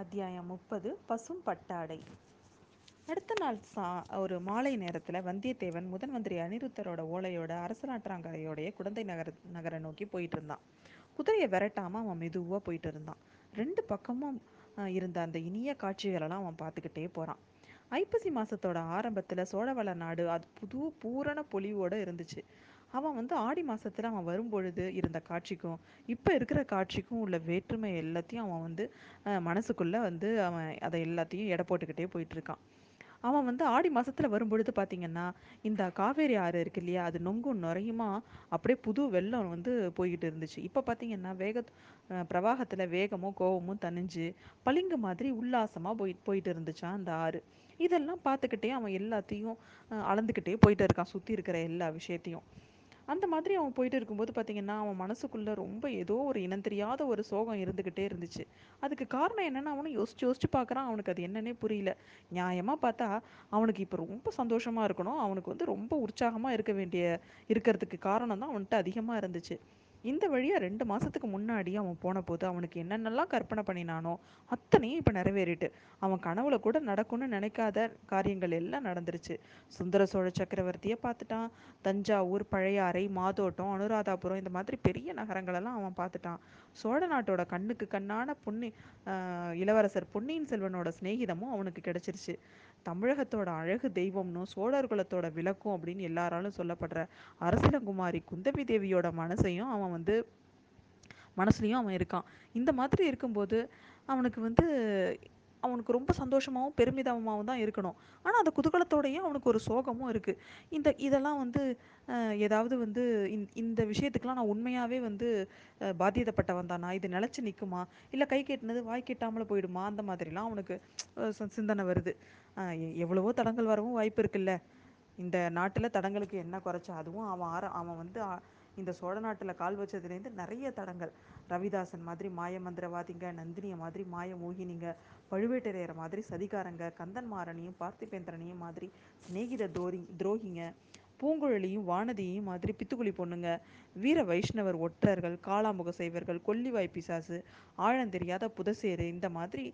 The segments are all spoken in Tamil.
அத்தியாயம் முப்பது பசும் பட்டாடை. அடுத்த நாள் சா ஒரு மாலை நேரத்தில் வந்தியத்தேவன் முதன் மந்திரி அனிருத்தரோட ஓலையோட அரசலாற்றாங்கரையோடைய குடந்தை நகர நகரை நோக்கி போயிட்டு இருந்தான். குதிரையை விரட்டாமல் அவன் மெதுவாக போயிட்டு இருந்தான். ரெண்டு பக்கமும் இருந்த அந்த இனிய காட்சிகளெல்லாம் அவன் பார்த்துக்கிட்டே போகிறான் ஐப்பசி மாதத்தோட ஆரம்பத்தில் சோழவள நாடு அது புது பூரண பொலிவோடு இருந்துச்சு. அவன் வந்து ஆடி மாதத்தில் அவன் வரும்பொழுது இருந்த காட்சிக்கும் இப்போ இருக்கிற காட்சிக்கும் உள்ள வேற்றுமை எல்லாத்தையும் அவன் வந்து மனசுக்குள்ளே வந்து அவன் அதை எல்லாத்தையும் எடை போட்டுக்கிட்டே போயிட்டுருக்கான். அவன் வந்து ஆடி மாதத்தில் வரும்பொழுது பார்த்திங்கன்னா இந்த காவேரி ஆறு இருக்கு இல்லையா அது நொங்கும் நுறையுமா அப்படியே புது வெள்ளம் வந்து போய்கிட்டு இருந்துச்சு. இப்போ பார்த்திங்கன்னா வேக பிரவாகத்தில் வேகமும் கோவமும் தணிஞ்சு பளிங்கு மாதிரி உல்லாசமாக போய் போயிட்டு இருந்துச்சான் அந்த ஆறு. இதெல்லாம் பார்த்துக்கிட்டே அவன் எல்லாத்தையும் அளந்துக்கிட்டே போயிட்டு இருக்கான் சுற்றி இருக்கிற எல்லா விஷயத்தையும். அந்த மாதிரி அவன் போயிட்டு இருக்கும்போது பார்த்திங்கன்னா அவன் மனசுக்குள்ளே ரொம்ப ஏதோ ஒரு இனம் தெரியாத ஒரு சோகம் இருந்துக்கிட்டே இருந்துச்சு. அதுக்கு காரணம் என்னென்னு அவனும் யோசிச்சு யோசிச்சு பார்க்குறான் அவனுக்கு அது என்னன்னே புரியல. நியாயமாக பார்த்தா அவனுக்கு இப்போ ரொம்ப சந்தோஷமாக இருக்கணும். அவனுக்கு வந்து ரொம்ப உற்சாகமாக இருக்க வேண்டிய இருக்கிறதுக்கு காரணம் தான் அவன்கிட்ட அதிகமாக இருந்துச்சு. இந்த வழியாக ரெண்டு மாதத்துக்கு முன்னாடி அவன் போன போது அவனுக்கு என்னென்னலாம் கற்பனை பண்ணினானோ அத்தனையும் இப்போ நிறைவேறிட்டு. அவன் கனவுல கூட நடக்கும்னு நினைக்காத காரியங்கள் எல்லாம் நடந்துருச்சு. சுந்தர சோழ சக்கரவர்த்தியை பார்த்துட்டான். தஞ்சாவூர் பழையாறை மாதோட்டம் அனுராதாபுரம் இந்த மாதிரி பெரிய நகரங்களெல்லாம் அவன் பார்த்துட்டான். சோழ நாட்டோட கண்ணுக்கு கண்ணான பொன்னி இளவரசர் பொன்னியின் செல்வனோட சிநேகிதமும் அவனுக்கு கிடைச்சிருச்சு. தமிழகத்தோட அழகு தெய்வம்னும் சோழர் குலத்தோட விளக்கும் அப்படின்னு எல்லாராலும் சொல்லப்படுற அரசிலங்குமாரி குந்தவி தேவியோட மனசையும் அவன் வந்து மனசுலையும் அவன் இருக்கான். இந்த மாதிரி இருக்கும்போது அவனுக்கு வந்து அவனுக்கு ரொம்ப சந்தோஷமாகவும் பெருமிதமாகவும் தான் இருக்கணும். ஆனால் அந்த குதூகலத்தோடையும் அவனுக்கு ஒரு சோகமும் இருக்குது இந்த இதெல்லாம் வந்து ஏதாவது வந்து இந்த விஷயத்துக்கெலாம் நான் உண்மையாகவே வந்து பாத்தியதப்பட்டவன் தானா? இது நிலச்சி நிற்குமா இல்லை கை கெட்டினது வாய் கெட்டாமல் போயிடுமா? அந்த மாதிரிலாம் அவனுக்கு சிந்தனை வருது. எவ்வளவோ தடங்கள் வரவும் வாய்ப்பு இருக்குல்ல. இந்த நாட்டில் தடங்களுக்கு என்ன குறைச்ச அதுவும் அவன் ஆர அவன் வந்து இந்த சோழ நாட்டில் கால் வச்சதுலேருந்து நிறைய தடங்கள். ரவிதாசன் மாதிரி மாய மந்திரவாதிங்க நந்தினியை மாதிரி மாய மோகினிங்க பழுவேட்டரையர் மாதிரி சதிகாரங்க கந்தன் மாறனையும் பார்த்திபேந்திரனையும் மாதிரி சிநேகித தோரி துரோகிங்க பூங்குழலியும் வானதியையும் மாதிரி பித்துக்குழி பொண்ணுங்க. வீர வைஷ்ணவர் ஒற்றர்கள் காளாமுக செய்வர்கள் கொல்லிவாய் பிசாசு ஆழம் தெரியாத புதசேரு இந்த மாதிரி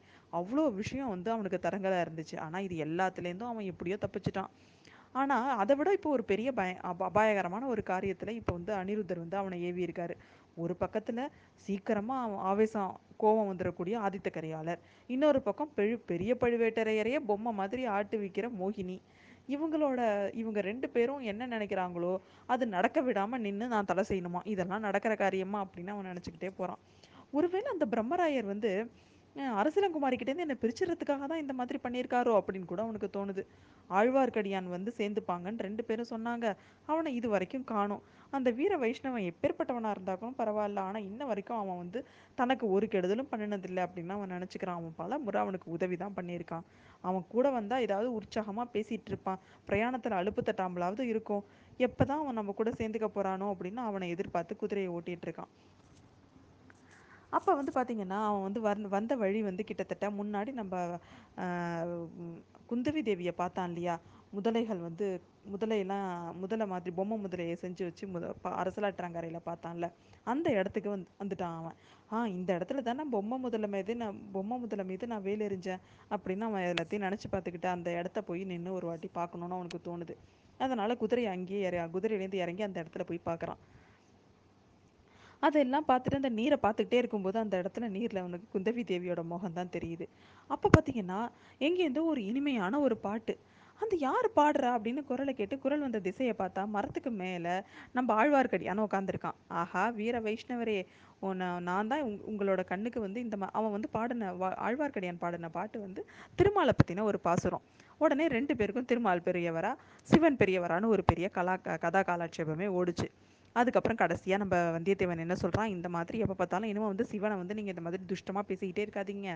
அவ்வளோ விஷயம் வந்து அவனுக்கு தரங்களாக இருந்துச்சு. ஆனால் இது எல்லாத்துலேருந்தும் அவன் எப்படியோ தப்பிச்சிட்டான். ஆனால் அதை விட இப்போ ஒரு பெரிய பய அபாயகரமான ஒரு காரியத்தில் இப்போ வந்து அனிருத்தர் வந்து அவனை ஏவி இருக்காரு ஒரு பக்கத்தில் சீக்கிரமாக ஆவேசம் கோபம் வந்துடக்கூடிய ஆதித்த கரிகாலர். இன்னொரு பக்கம் பெழு பெரிய பழுவேட்டரையரையே பொம்மை மாதிரி ஆட்டு விற்கிற மோகினி. இவங்களோட இவங்க ரெண்டு பேரும் என்ன நினைக்கிறாங்களோ அது நடக்க விடாமல் நின்று நான் தலை செய்யணுமா? இதெல்லாம் நடக்கிற காரியமா? அப்படின்னு அவன் நினச்சிக்கிட்டே போகிறான் ஒருவேளை அந்த பிரம்மராயர் வந்து அரசிலங்குமாரிக்கிட்டேருந்து என்னை பிரிச்சுறதுக்காக தான் இந்த மாதிரி பண்ணியிருக்காரோ அப்படின்னு கூட அவனுக்கு தோணுது. ஆழ்வார்க்கடியான் வந்து சேர்ந்துப்பாங்கன்னு ரெண்டு பேரும் சொன்னாங்க. அவனை இது வரைக்கும் காணும். அந்த வீர வைஷ்ணவன் எப்பேற்பட்டவனாக இருந்தாலும் பரவாயில்ல. ஆனால் இன்ன வரைக்கும் அவன் வந்து தனக்கு ஒரு கெடுதலும் பண்ணினதில்லை அப்படின்னு அவன் நினச்சிக்கிறான். அவன் பல முறை அவனுக்கு உதவி தான் பண்ணியிருக்கான். அவன் கூட வந்தால் ஏதாவது உற்சாகமாக பேசிகிட்டு இருப்பான் பிரயாணத்தில் அழுப்பு தட்டாமலாவது இருக்கும். எப்போ தான் அவன் நம்ம கூட சேர்ந்துக்க போகிறானோ அப்படின்னு அவனை எதிர்பார்த்து குதிரையை ஓட்டிகிட்டு இருக்கான் அப்போ வந்து பார்த்திங்கன்னா அவன் வந்து வந் வந்த வழி வந்து கிட்டத்தட்ட முன்னாடி நம்ம குந்தவி தேவியை பார்த்தான் இல்லையா? முதலைகள் வந்து முதலையெல்லாம் முதலை மாதிரி பொம்மை முதலையை செஞ்சு வச்சு முத அரசலாற்றாங்கரையில் பார்த்தான்ல. அந்த இடத்துக்கு வந்து வந்துட்டான் அவன். ஆ இந்த இடத்துல தானே பொம்மை முதலை மீது நான் பொம்மை முதலை மீது நான் வேலை எறிஞ்சேன் அப்படின்னு அவன் எல்லாத்தையும் நினச்சி பார்த்துக்கிட்டு அந்த இடத்த போய் நின்று ஒரு வாட்டி பார்க்கணுன்னு அவனுக்கு தோணுது. அதனால் குதிரையை அங்கேயே இற குதிரையிலேருந்து இறங்கி அந்த இடத்துல போய் பார்க்குறான். அதெல்லாம் பார்த்துட்டு அந்த நீரை பார்த்துக்கிட்டே இருக்கும்போது அந்த இடத்துல நீரில் அவனுக்கு குந்தவி தேவியோட முகம் தான் தெரியுது. அப்போ பார்த்தீங்கன்னா எங்கேருந்தோ ஒரு இனிமையான ஒரு பாட்டு. அந்த யார் பாடுறா அப்படின்னு குரலை கேட்டு குரல் வந்த திசையை பார்த்தா மரத்துக்கு மேலே நம்ம ஆழ்வார்க்கடியான்னு உட்காந்துருக்கான் ஆஹா வீர வைஷ்ணவரே நான் தான் உங் உங்களோட கண்ணுக்கு வந்து இந்த அவன் வந்து பாடின வா ஆழ்வார்க்கடியான் பாடின பாட்டு வந்து திருமாலை பற்றின ஒரு பாசுரம். உடனே ரெண்டு பேருக்கும் திருமால் பெரியவரா சிவன் பெரியவரான்னு ஒரு பெரிய கலா கதா காலாட்சேபமே ஓடுச்சு. அதுக்கப்புறம் கடைசியாக நம்ம வந்தியத்தேவன் என்ன சொல்கிறான் இந்த மாதிரி எப்போ பார்த்தாலும் இனிமேல் வந்து சிவனை வந்து நீங்கள் இந்த மாதிரி துஷ்டமாக பேசிக்கிட்டே இருக்காதீங்க.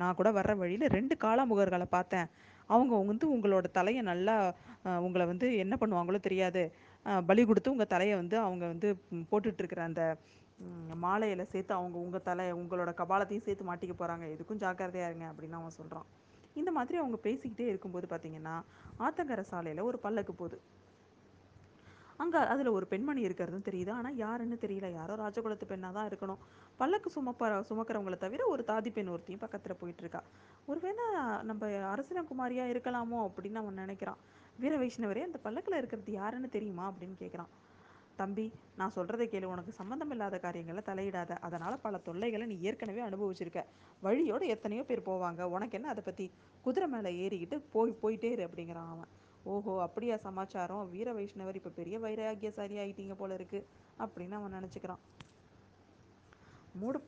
நான் கூட வர்ற வழியில் ரெண்டு காளாமுகர்களை பார்த்தேன். அவங்க வந்து உங்களோட தலையை நல்லா உங்களை வந்து என்ன பண்ணுவாங்களோ தெரியாது. பலி கொடுத்து உங்கள் தலையை வந்து அவங்க வந்து போட்டுட்ருக்கிற அந்த மாலையில் சேர்த்து அவங்க உங்கள் தலை உங்களோட கபாலத்தையும் சேர்த்து மாட்டிக்க போகிறாங்க எதுக்கும் ஜாக்கிரதையாக இருங்க அப்படின்னு அவன் சொல்கிறான் இந்த மாதிரி அவங்க பேசிக்கிட்டே இருக்கும்போது பார்த்தீங்கன்னா ஆத்தங்கர சாலையில் ஒரு பல்லக்கு போகுது. அங்கே அதில் ஒரு பெண்மணி இருக்கிறதும் தெரியுது. ஆனால் யாருன்னு தெரியல. யாரோ ராஜகுலத்து பெண்ணாக தான் இருக்கணும். பல்லக்கு சுமப்ப சுமக்கிறவங்களை தவிர ஒரு தாதி பெண் ஒருத்தையும் பக்கத்தில் போயிட்டுருக்கா. ஒருவேளை நம்ம அரசின குமாரியாக இருக்கலாமோ அப்படின்னு அவன் நினைக்கிறான். வீர வைஷ்ணவரே அந்த பல்லக்கில் இருக்கிறது யாருன்னு தெரியுமா அப்படின்னு கேட்குறான் தம்பி நான் சொல்றத கேளு. உனக்கு சம்மந்தம் இல்லாத காரியங்களை தலையிடாத. அதனால பல தொல்லைகளை நீ ஏற்கனவே அனுபவிச்சிருக்க. வழியோட எத்தனையோ பேர் போவாங்க. உனக்கு என்ன அதை பத்தி? குதிரை மேலே ஏறிக்கிட்டு போய் போயிட்டே இரு அப்படிங்கிறான் அவன். ஓஹோ அப்படியா சமாச்சாரம்? வீர வைஷ்ணவர் இப்போ பெரிய வைராகியசாரி ஆகிட்டீங்க போல இருக்கு அப்படின்னு அவன் நினச்சிக்கிறான். மூடு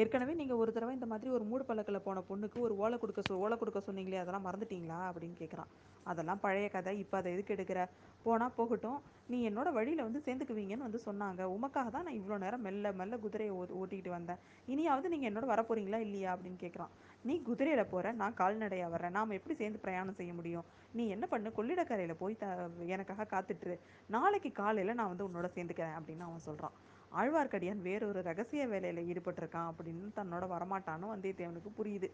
ஏற்கனவே நீங்கள் ஒரு தடவை இந்த மாதிரி ஒரு மூடு பழக்கில் போன பொண்ணுக்கு ஒரு ஓலை கொடுக்க சொ ஓலை கொடுக்க சொன்னீங்களே அதெல்லாம் மறந்துட்டீங்களா? அப்படின்னு கேட்குறான் அதெல்லாம் பழைய கதை இப்போ அதை எதுக்கு எடுக்கிற? போனால் போகட்டும். நீ என்னோட வழியில் வந்து சேர்ந்துக்குவீங்கன்னு வந்து சொன்னாங்க. உமக்காக தான் நான் இவ்வளோ நேரம் மெல்ல மெல்ல குதிரையை ஓ ஓட்டிக்கிட்டு வந்தேன். இனியாவது நீங்கள் என்னோட வர இல்லையா? அப்படின்னு கேட்குறான் நீ குதிரையில் போகிற நான் கால்நடையாக வர்றேன். நாம் எப்படி சேர்ந்து பிரயாணம் செய்ய முடியும்? நீ என்ன பண்ணு? கொள்ளிடக்கரையில் போய் த எனக்காக காத்துட்டுரு. நாளைக்கு காலையில் நான் வந்து உன்னோட சேர்ந்துக்கிறேன் அப்படின்னு அவன் சொல்கிறான் ஆழ்வார்க்கடியான் வேறொரு ரகசிய வேலையில் ஈடுபட்டிருக்கான் அப்படின்னு தன்னோட வரமாட்டானும் வந்தியத்தேவனுக்கு புரியுது.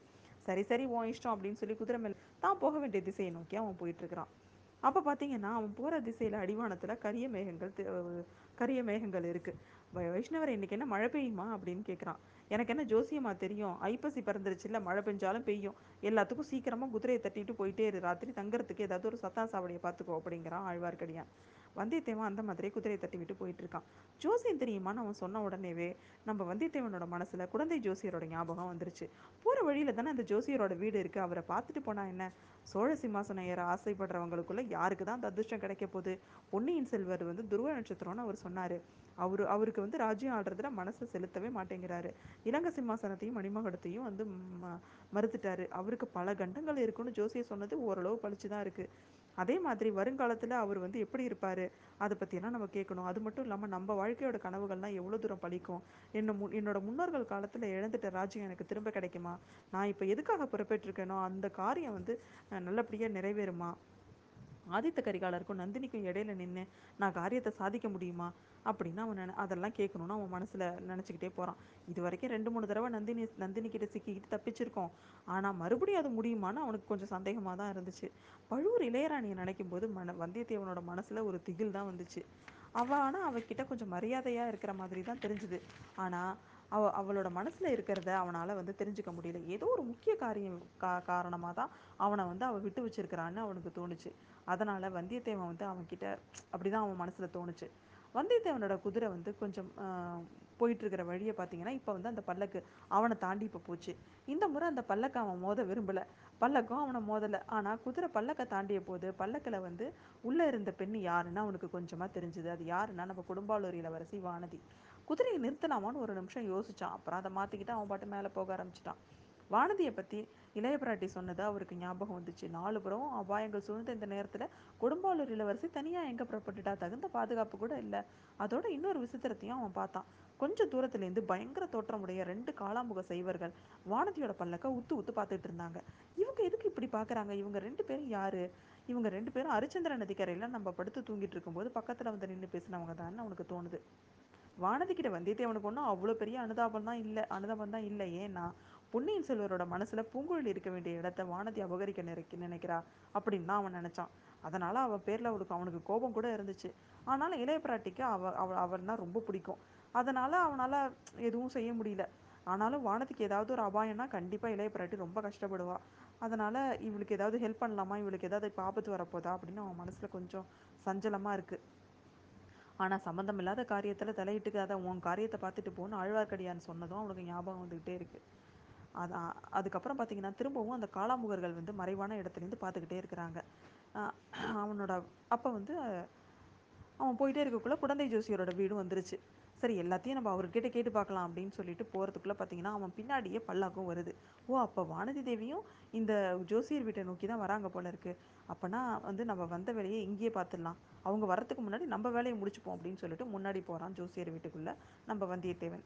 சரி சரி உன் இஷ்டம் அப்படின்னு சொல்லி குதிரை மேலே தான் போக வேண்டிய திசையை நோக்கி அவன் போயிட்டு இருக்கிறான் பார்த்தீங்கன்னா அவன் போகிற திசையில் அடிவானத்தில் கரிய மேகங்கள் கரிய மேகங்கள் இருக்குது வைஷ்ணவர் இன்னைக்கு என்ன மழை பெய்யுமா அப்படின்னு கேட்குறான் எனக்கு என்ன ஜோசியமா தெரியும்? ஐப்பசி பிறந்துருச்சுல்ல மழை பெஞ்சாலும் பெய்யும். எல்லாத்துக்கும் சீக்கிரமாக குதிரையை தட்டிட்டு போயிட்டே இரு. ராத்திரி தங்கறதுக்கு ஏதாவது ஒரு சத்தா சாவடியை பார்த்துக்கோ அப்படிங்கிறான் ஆழ்வார்க்கடியான். வந்தியத்தேவன் அந்த மாதிரி குதிரையை தட்டி விட்டு போயிட்டு இருக்கான். ஜோசியம் தெரியுமான்னு அவன் சொன்ன உடனேவே நம்ம வந்தியத்தேவனோட மனசுல குழந்தை ஜோசியரோட ஞாபகம் வந்துருச்சு. போற வழியில தானே அந்த ஜோசியரோட வீடு இருக்கு. அவரை பார்த்துட்டு போனா என்ன? சோழ சிம்மாசனம் ஏற ஆசைப்படுறவங்களுக்குள்ள யாருக்கு தான் அந்த அதிர்ஷ்டம் கிடைக்க போகுது? பொன்னியின் செல்வர் வந்து துருவ நட்சத்திரம்னு அவர் சொன்னாரு. அவரு அவருக்கு வந்து ராஜ்யம் ஆள்றதுல மனசை செலுத்தவே மாட்டேங்கிறாரு. இலங்கை சிம்மாசனத்தையும் மணிமகுடத்தையும் வந்து ம மறுத்துட்டாரு. அவருக்கு பல கண்டங்கள் இருக்குன்னு ஜோசியர் சொன்னது ஓரளவு பழிச்சு தான் இருக்கு. அதே மாதிரி வருங்காலத்தில் அவர் வந்து எப்படி இருப்பார்? அதை பற்றியெல்லாம் நம்ம கேட்கணும். அது மட்டும் இல்லாமல் நம்ம வாழ்க்கையோட கனவுகள்லாம் எவ்வளோ தூரம் பழிக்கும்? என்ன என்னோட முன்னோர்கள் காலத்தில் இழந்துட்ட ராஜ்யம் எனக்கு திரும்ப கிடைக்குமா? நான் இப்போ எதுக்காக பொறுப்பேற்று இருக்கேனோ அந்த காரியம் வந்து நல்லபடியாக நிறைவேறுமா? ஆதித்த கரிகாலருக்கும் நந்தினிக்கும் இடையில நின்று நான் காரியத்தை சாதிக்க முடியுமா? அப்படின்னு அவன் அதெல்லாம் கேட்கணும்னு அவன் மனசில் நினச்சிக்கிட்டே போகிறான் இது வரைக்கும் ரெண்டு மூணு தடவை நந்தினி நந்தினி கிட்ட சிக்கிக்கிட்டு தப்பிச்சிருக்கோம். ஆனால் மறுபடியும் அது முடியுமான்னு அவனுக்கு கொஞ்சம் சந்தேகமாக தான் இருந்துச்சு. பழுவூர் இளையராணியை நினைக்கும் போது மன வந்தியத்தேவனோட மனசில் ஒரு திகில் தான் வந்துச்சு. அவள் ஆனால் அவகிட்ட கொஞ்சம் மரியாதையாக இருக்கிற மாதிரி தான் தெரிஞ்சுது. ஆனால் அவ அவளோட மனசில் இருக்கிறத அவனால் வந்து தெரிஞ்சுக்க முடியல. ஏதோ ஒரு முக்கிய காரியம் கா காரணமாக தான் அவனை வந்து அவள் விட்டு வச்சிருக்கிறான்னு அவனுக்கு தோணுச்சு. அதனால் வந்தியத்தேவன் வந்து அவன் அப்படி தான் அவன் மனசில் தோணுச்சு. வந்தியத்தேவனோட குதிரை வந்து கொஞ்சம் போயிட்டுருக்கிற வழியை பார்த்தீங்கன்னா இப்போ வந்து அந்த பல்லக்கு அவனை தாண்டி இப்போ போச்சு. இந்த முறை அந்த பல்லக்க அவன் மோத விரும்பல. பல்லக்கும் அவனை மோதலை. ஆனால் குதிரை பல்லக்கை தாண்டிய போது பல்லக்கில் வந்து உள்ளே இருந்த பெண் யாருன்னு அவனுக்கு கொஞ்சமாக தெரிஞ்சுது. அது யாருன்னா நம்ம குடும்பாலூர் இளவரசி வானதி. குதிரையை நிறுத்தலாமான்னு ஒரு நிமிஷம் யோசிச்சான். அப்புறம் அதை மாற்றிக்கிட்டு அவன் பாட்டு மேலே போக ஆரம்பிச்சிட்டான். வானதியை பற்றி இளைய பிராட்டி சொன்னது அவருக்கு ஞாபகம் வந்துச்சு. நாலு புறம் அபாயங்கள் சூழ்ந்த இந்த நேரத்தில் கொடும்பாளூர் இளவரசி தனியாக எங்கே புறப்பட்டுட்டா? தகுந்த பாதுகாப்பு கூட இல்லை. அதோட இன்னொரு விசித்திரத்தையும் அவன் பார்த்தான். கொஞ்ச தூரத்துலேருந்து பயங்கர தோற்றமுடைய ரெண்டு காளாமுக சைவர்கள் வானதியோட பல்லக்க உத்து உத்து பார்த்துட்டு இருந்தாங்க. இவங்க எதுக்கு இப்படி பார்க்குறாங்க? இவங்க ரெண்டு பேரும் யாரு? இவங்க ரெண்டு பேரும் அரிச்சந்திர நதிக்கரையில் நம்ம படுத்து தூங்கிட்டு இருக்கும்போது பக்கத்தில் வந்து நின்று பேசினவங்க தான் அவனுக்கு தோணுது. வானதி கிட்ட வந்தியத்தேவனுக்கு ஒன்றும் அவ்வளோ பெரிய அனுதாபம் தான் இல்லை. அனுதாபம் தான் இல்லை. ஏன்னா பொன்னியின் செல்வரோட மனசுல பூங்குழலி இருக்க வேண்டிய இடத்த வானதி அபகரிக்க நினைக் நினைக்கிறா அப்படின்னு தான் அவன் நினைச்சான். அதனால அவ பேர்ல அவளுக்கு அவனுக்கு கோபம் கூட இருந்துச்சு. ஆனாலும் இளைய பிராட்டிக்கு அவ அவ அவர்னா ரொம்ப பிடிக்கும். அதனால அவனால எதுவும் செய்ய முடியல. ஆனாலும் வானதிக்கு ஏதாவது ஒரு அபாயம்னா கண்டிப்பாக இளைய பிராட்டி ரொம்ப கஷ்டப்படுவா. அதனால இவளுக்கு ஏதாவது ஹெல்ப் பண்ணலாமா? இவளுக்கு ஏதாவது இப்ப ஆபத்து வரப்போதா? அப்படின்னு அவன் மனசில் கொஞ்சம் சஞ்சலமாக இருக்குது ஆனால் சம்மந்தம் இல்லாத காரியத்தில் தலையிட்டுக்காத உன் காரியத்தை பார்த்துட்டு போன்னு ஆழ்வார்க்கடியான்னு சொன்னதும் அவனுக்கு ஞாபகம் வந்துகிட்டே இருக்குது அது அதுக்கப்புறம் பார்த்திங்கன்னா திரும்பவும் அந்த காளாமுகர்கள் வந்து மறைவான இடத்துல இருந்து இருக்கிறாங்க. அவனோட அப்போ வந்து அவன் போயிட்டே இருக்கக்குள்ள குடந்தை ஜோசியரோட வீடும் வந்துருச்சு. சரி எல்லாத்தையும் நம்ம அவர்கிட்ட கேட்டு பார்க்கலாம் அப்படின்னு சொல்லிட்டு போகிறதுக்குள்ளே பார்த்தீங்கன்னா அவன் பின்னாடியே பல்லாக்கும் வருது. ஓ அப்போ வானதி தேவியும் இந்த ஜோசியர் வீட்டை நோக்கி தான் வராங்க போல இருக்கு. அப்போனா வந்து நம்ம வந்த வேலையை இங்கேயே பார்த்துடலாம் அவங்க வரத்துக்கு முன்னாடி நம்ம வேலையை முடிச்சுப்போம் அப்படின்னு சொல்லிட்டு முன்னாடி போகிறான் ஜோசியர் வீட்டுக்குள்ளே நம்ம வந்தியத்தேவன்.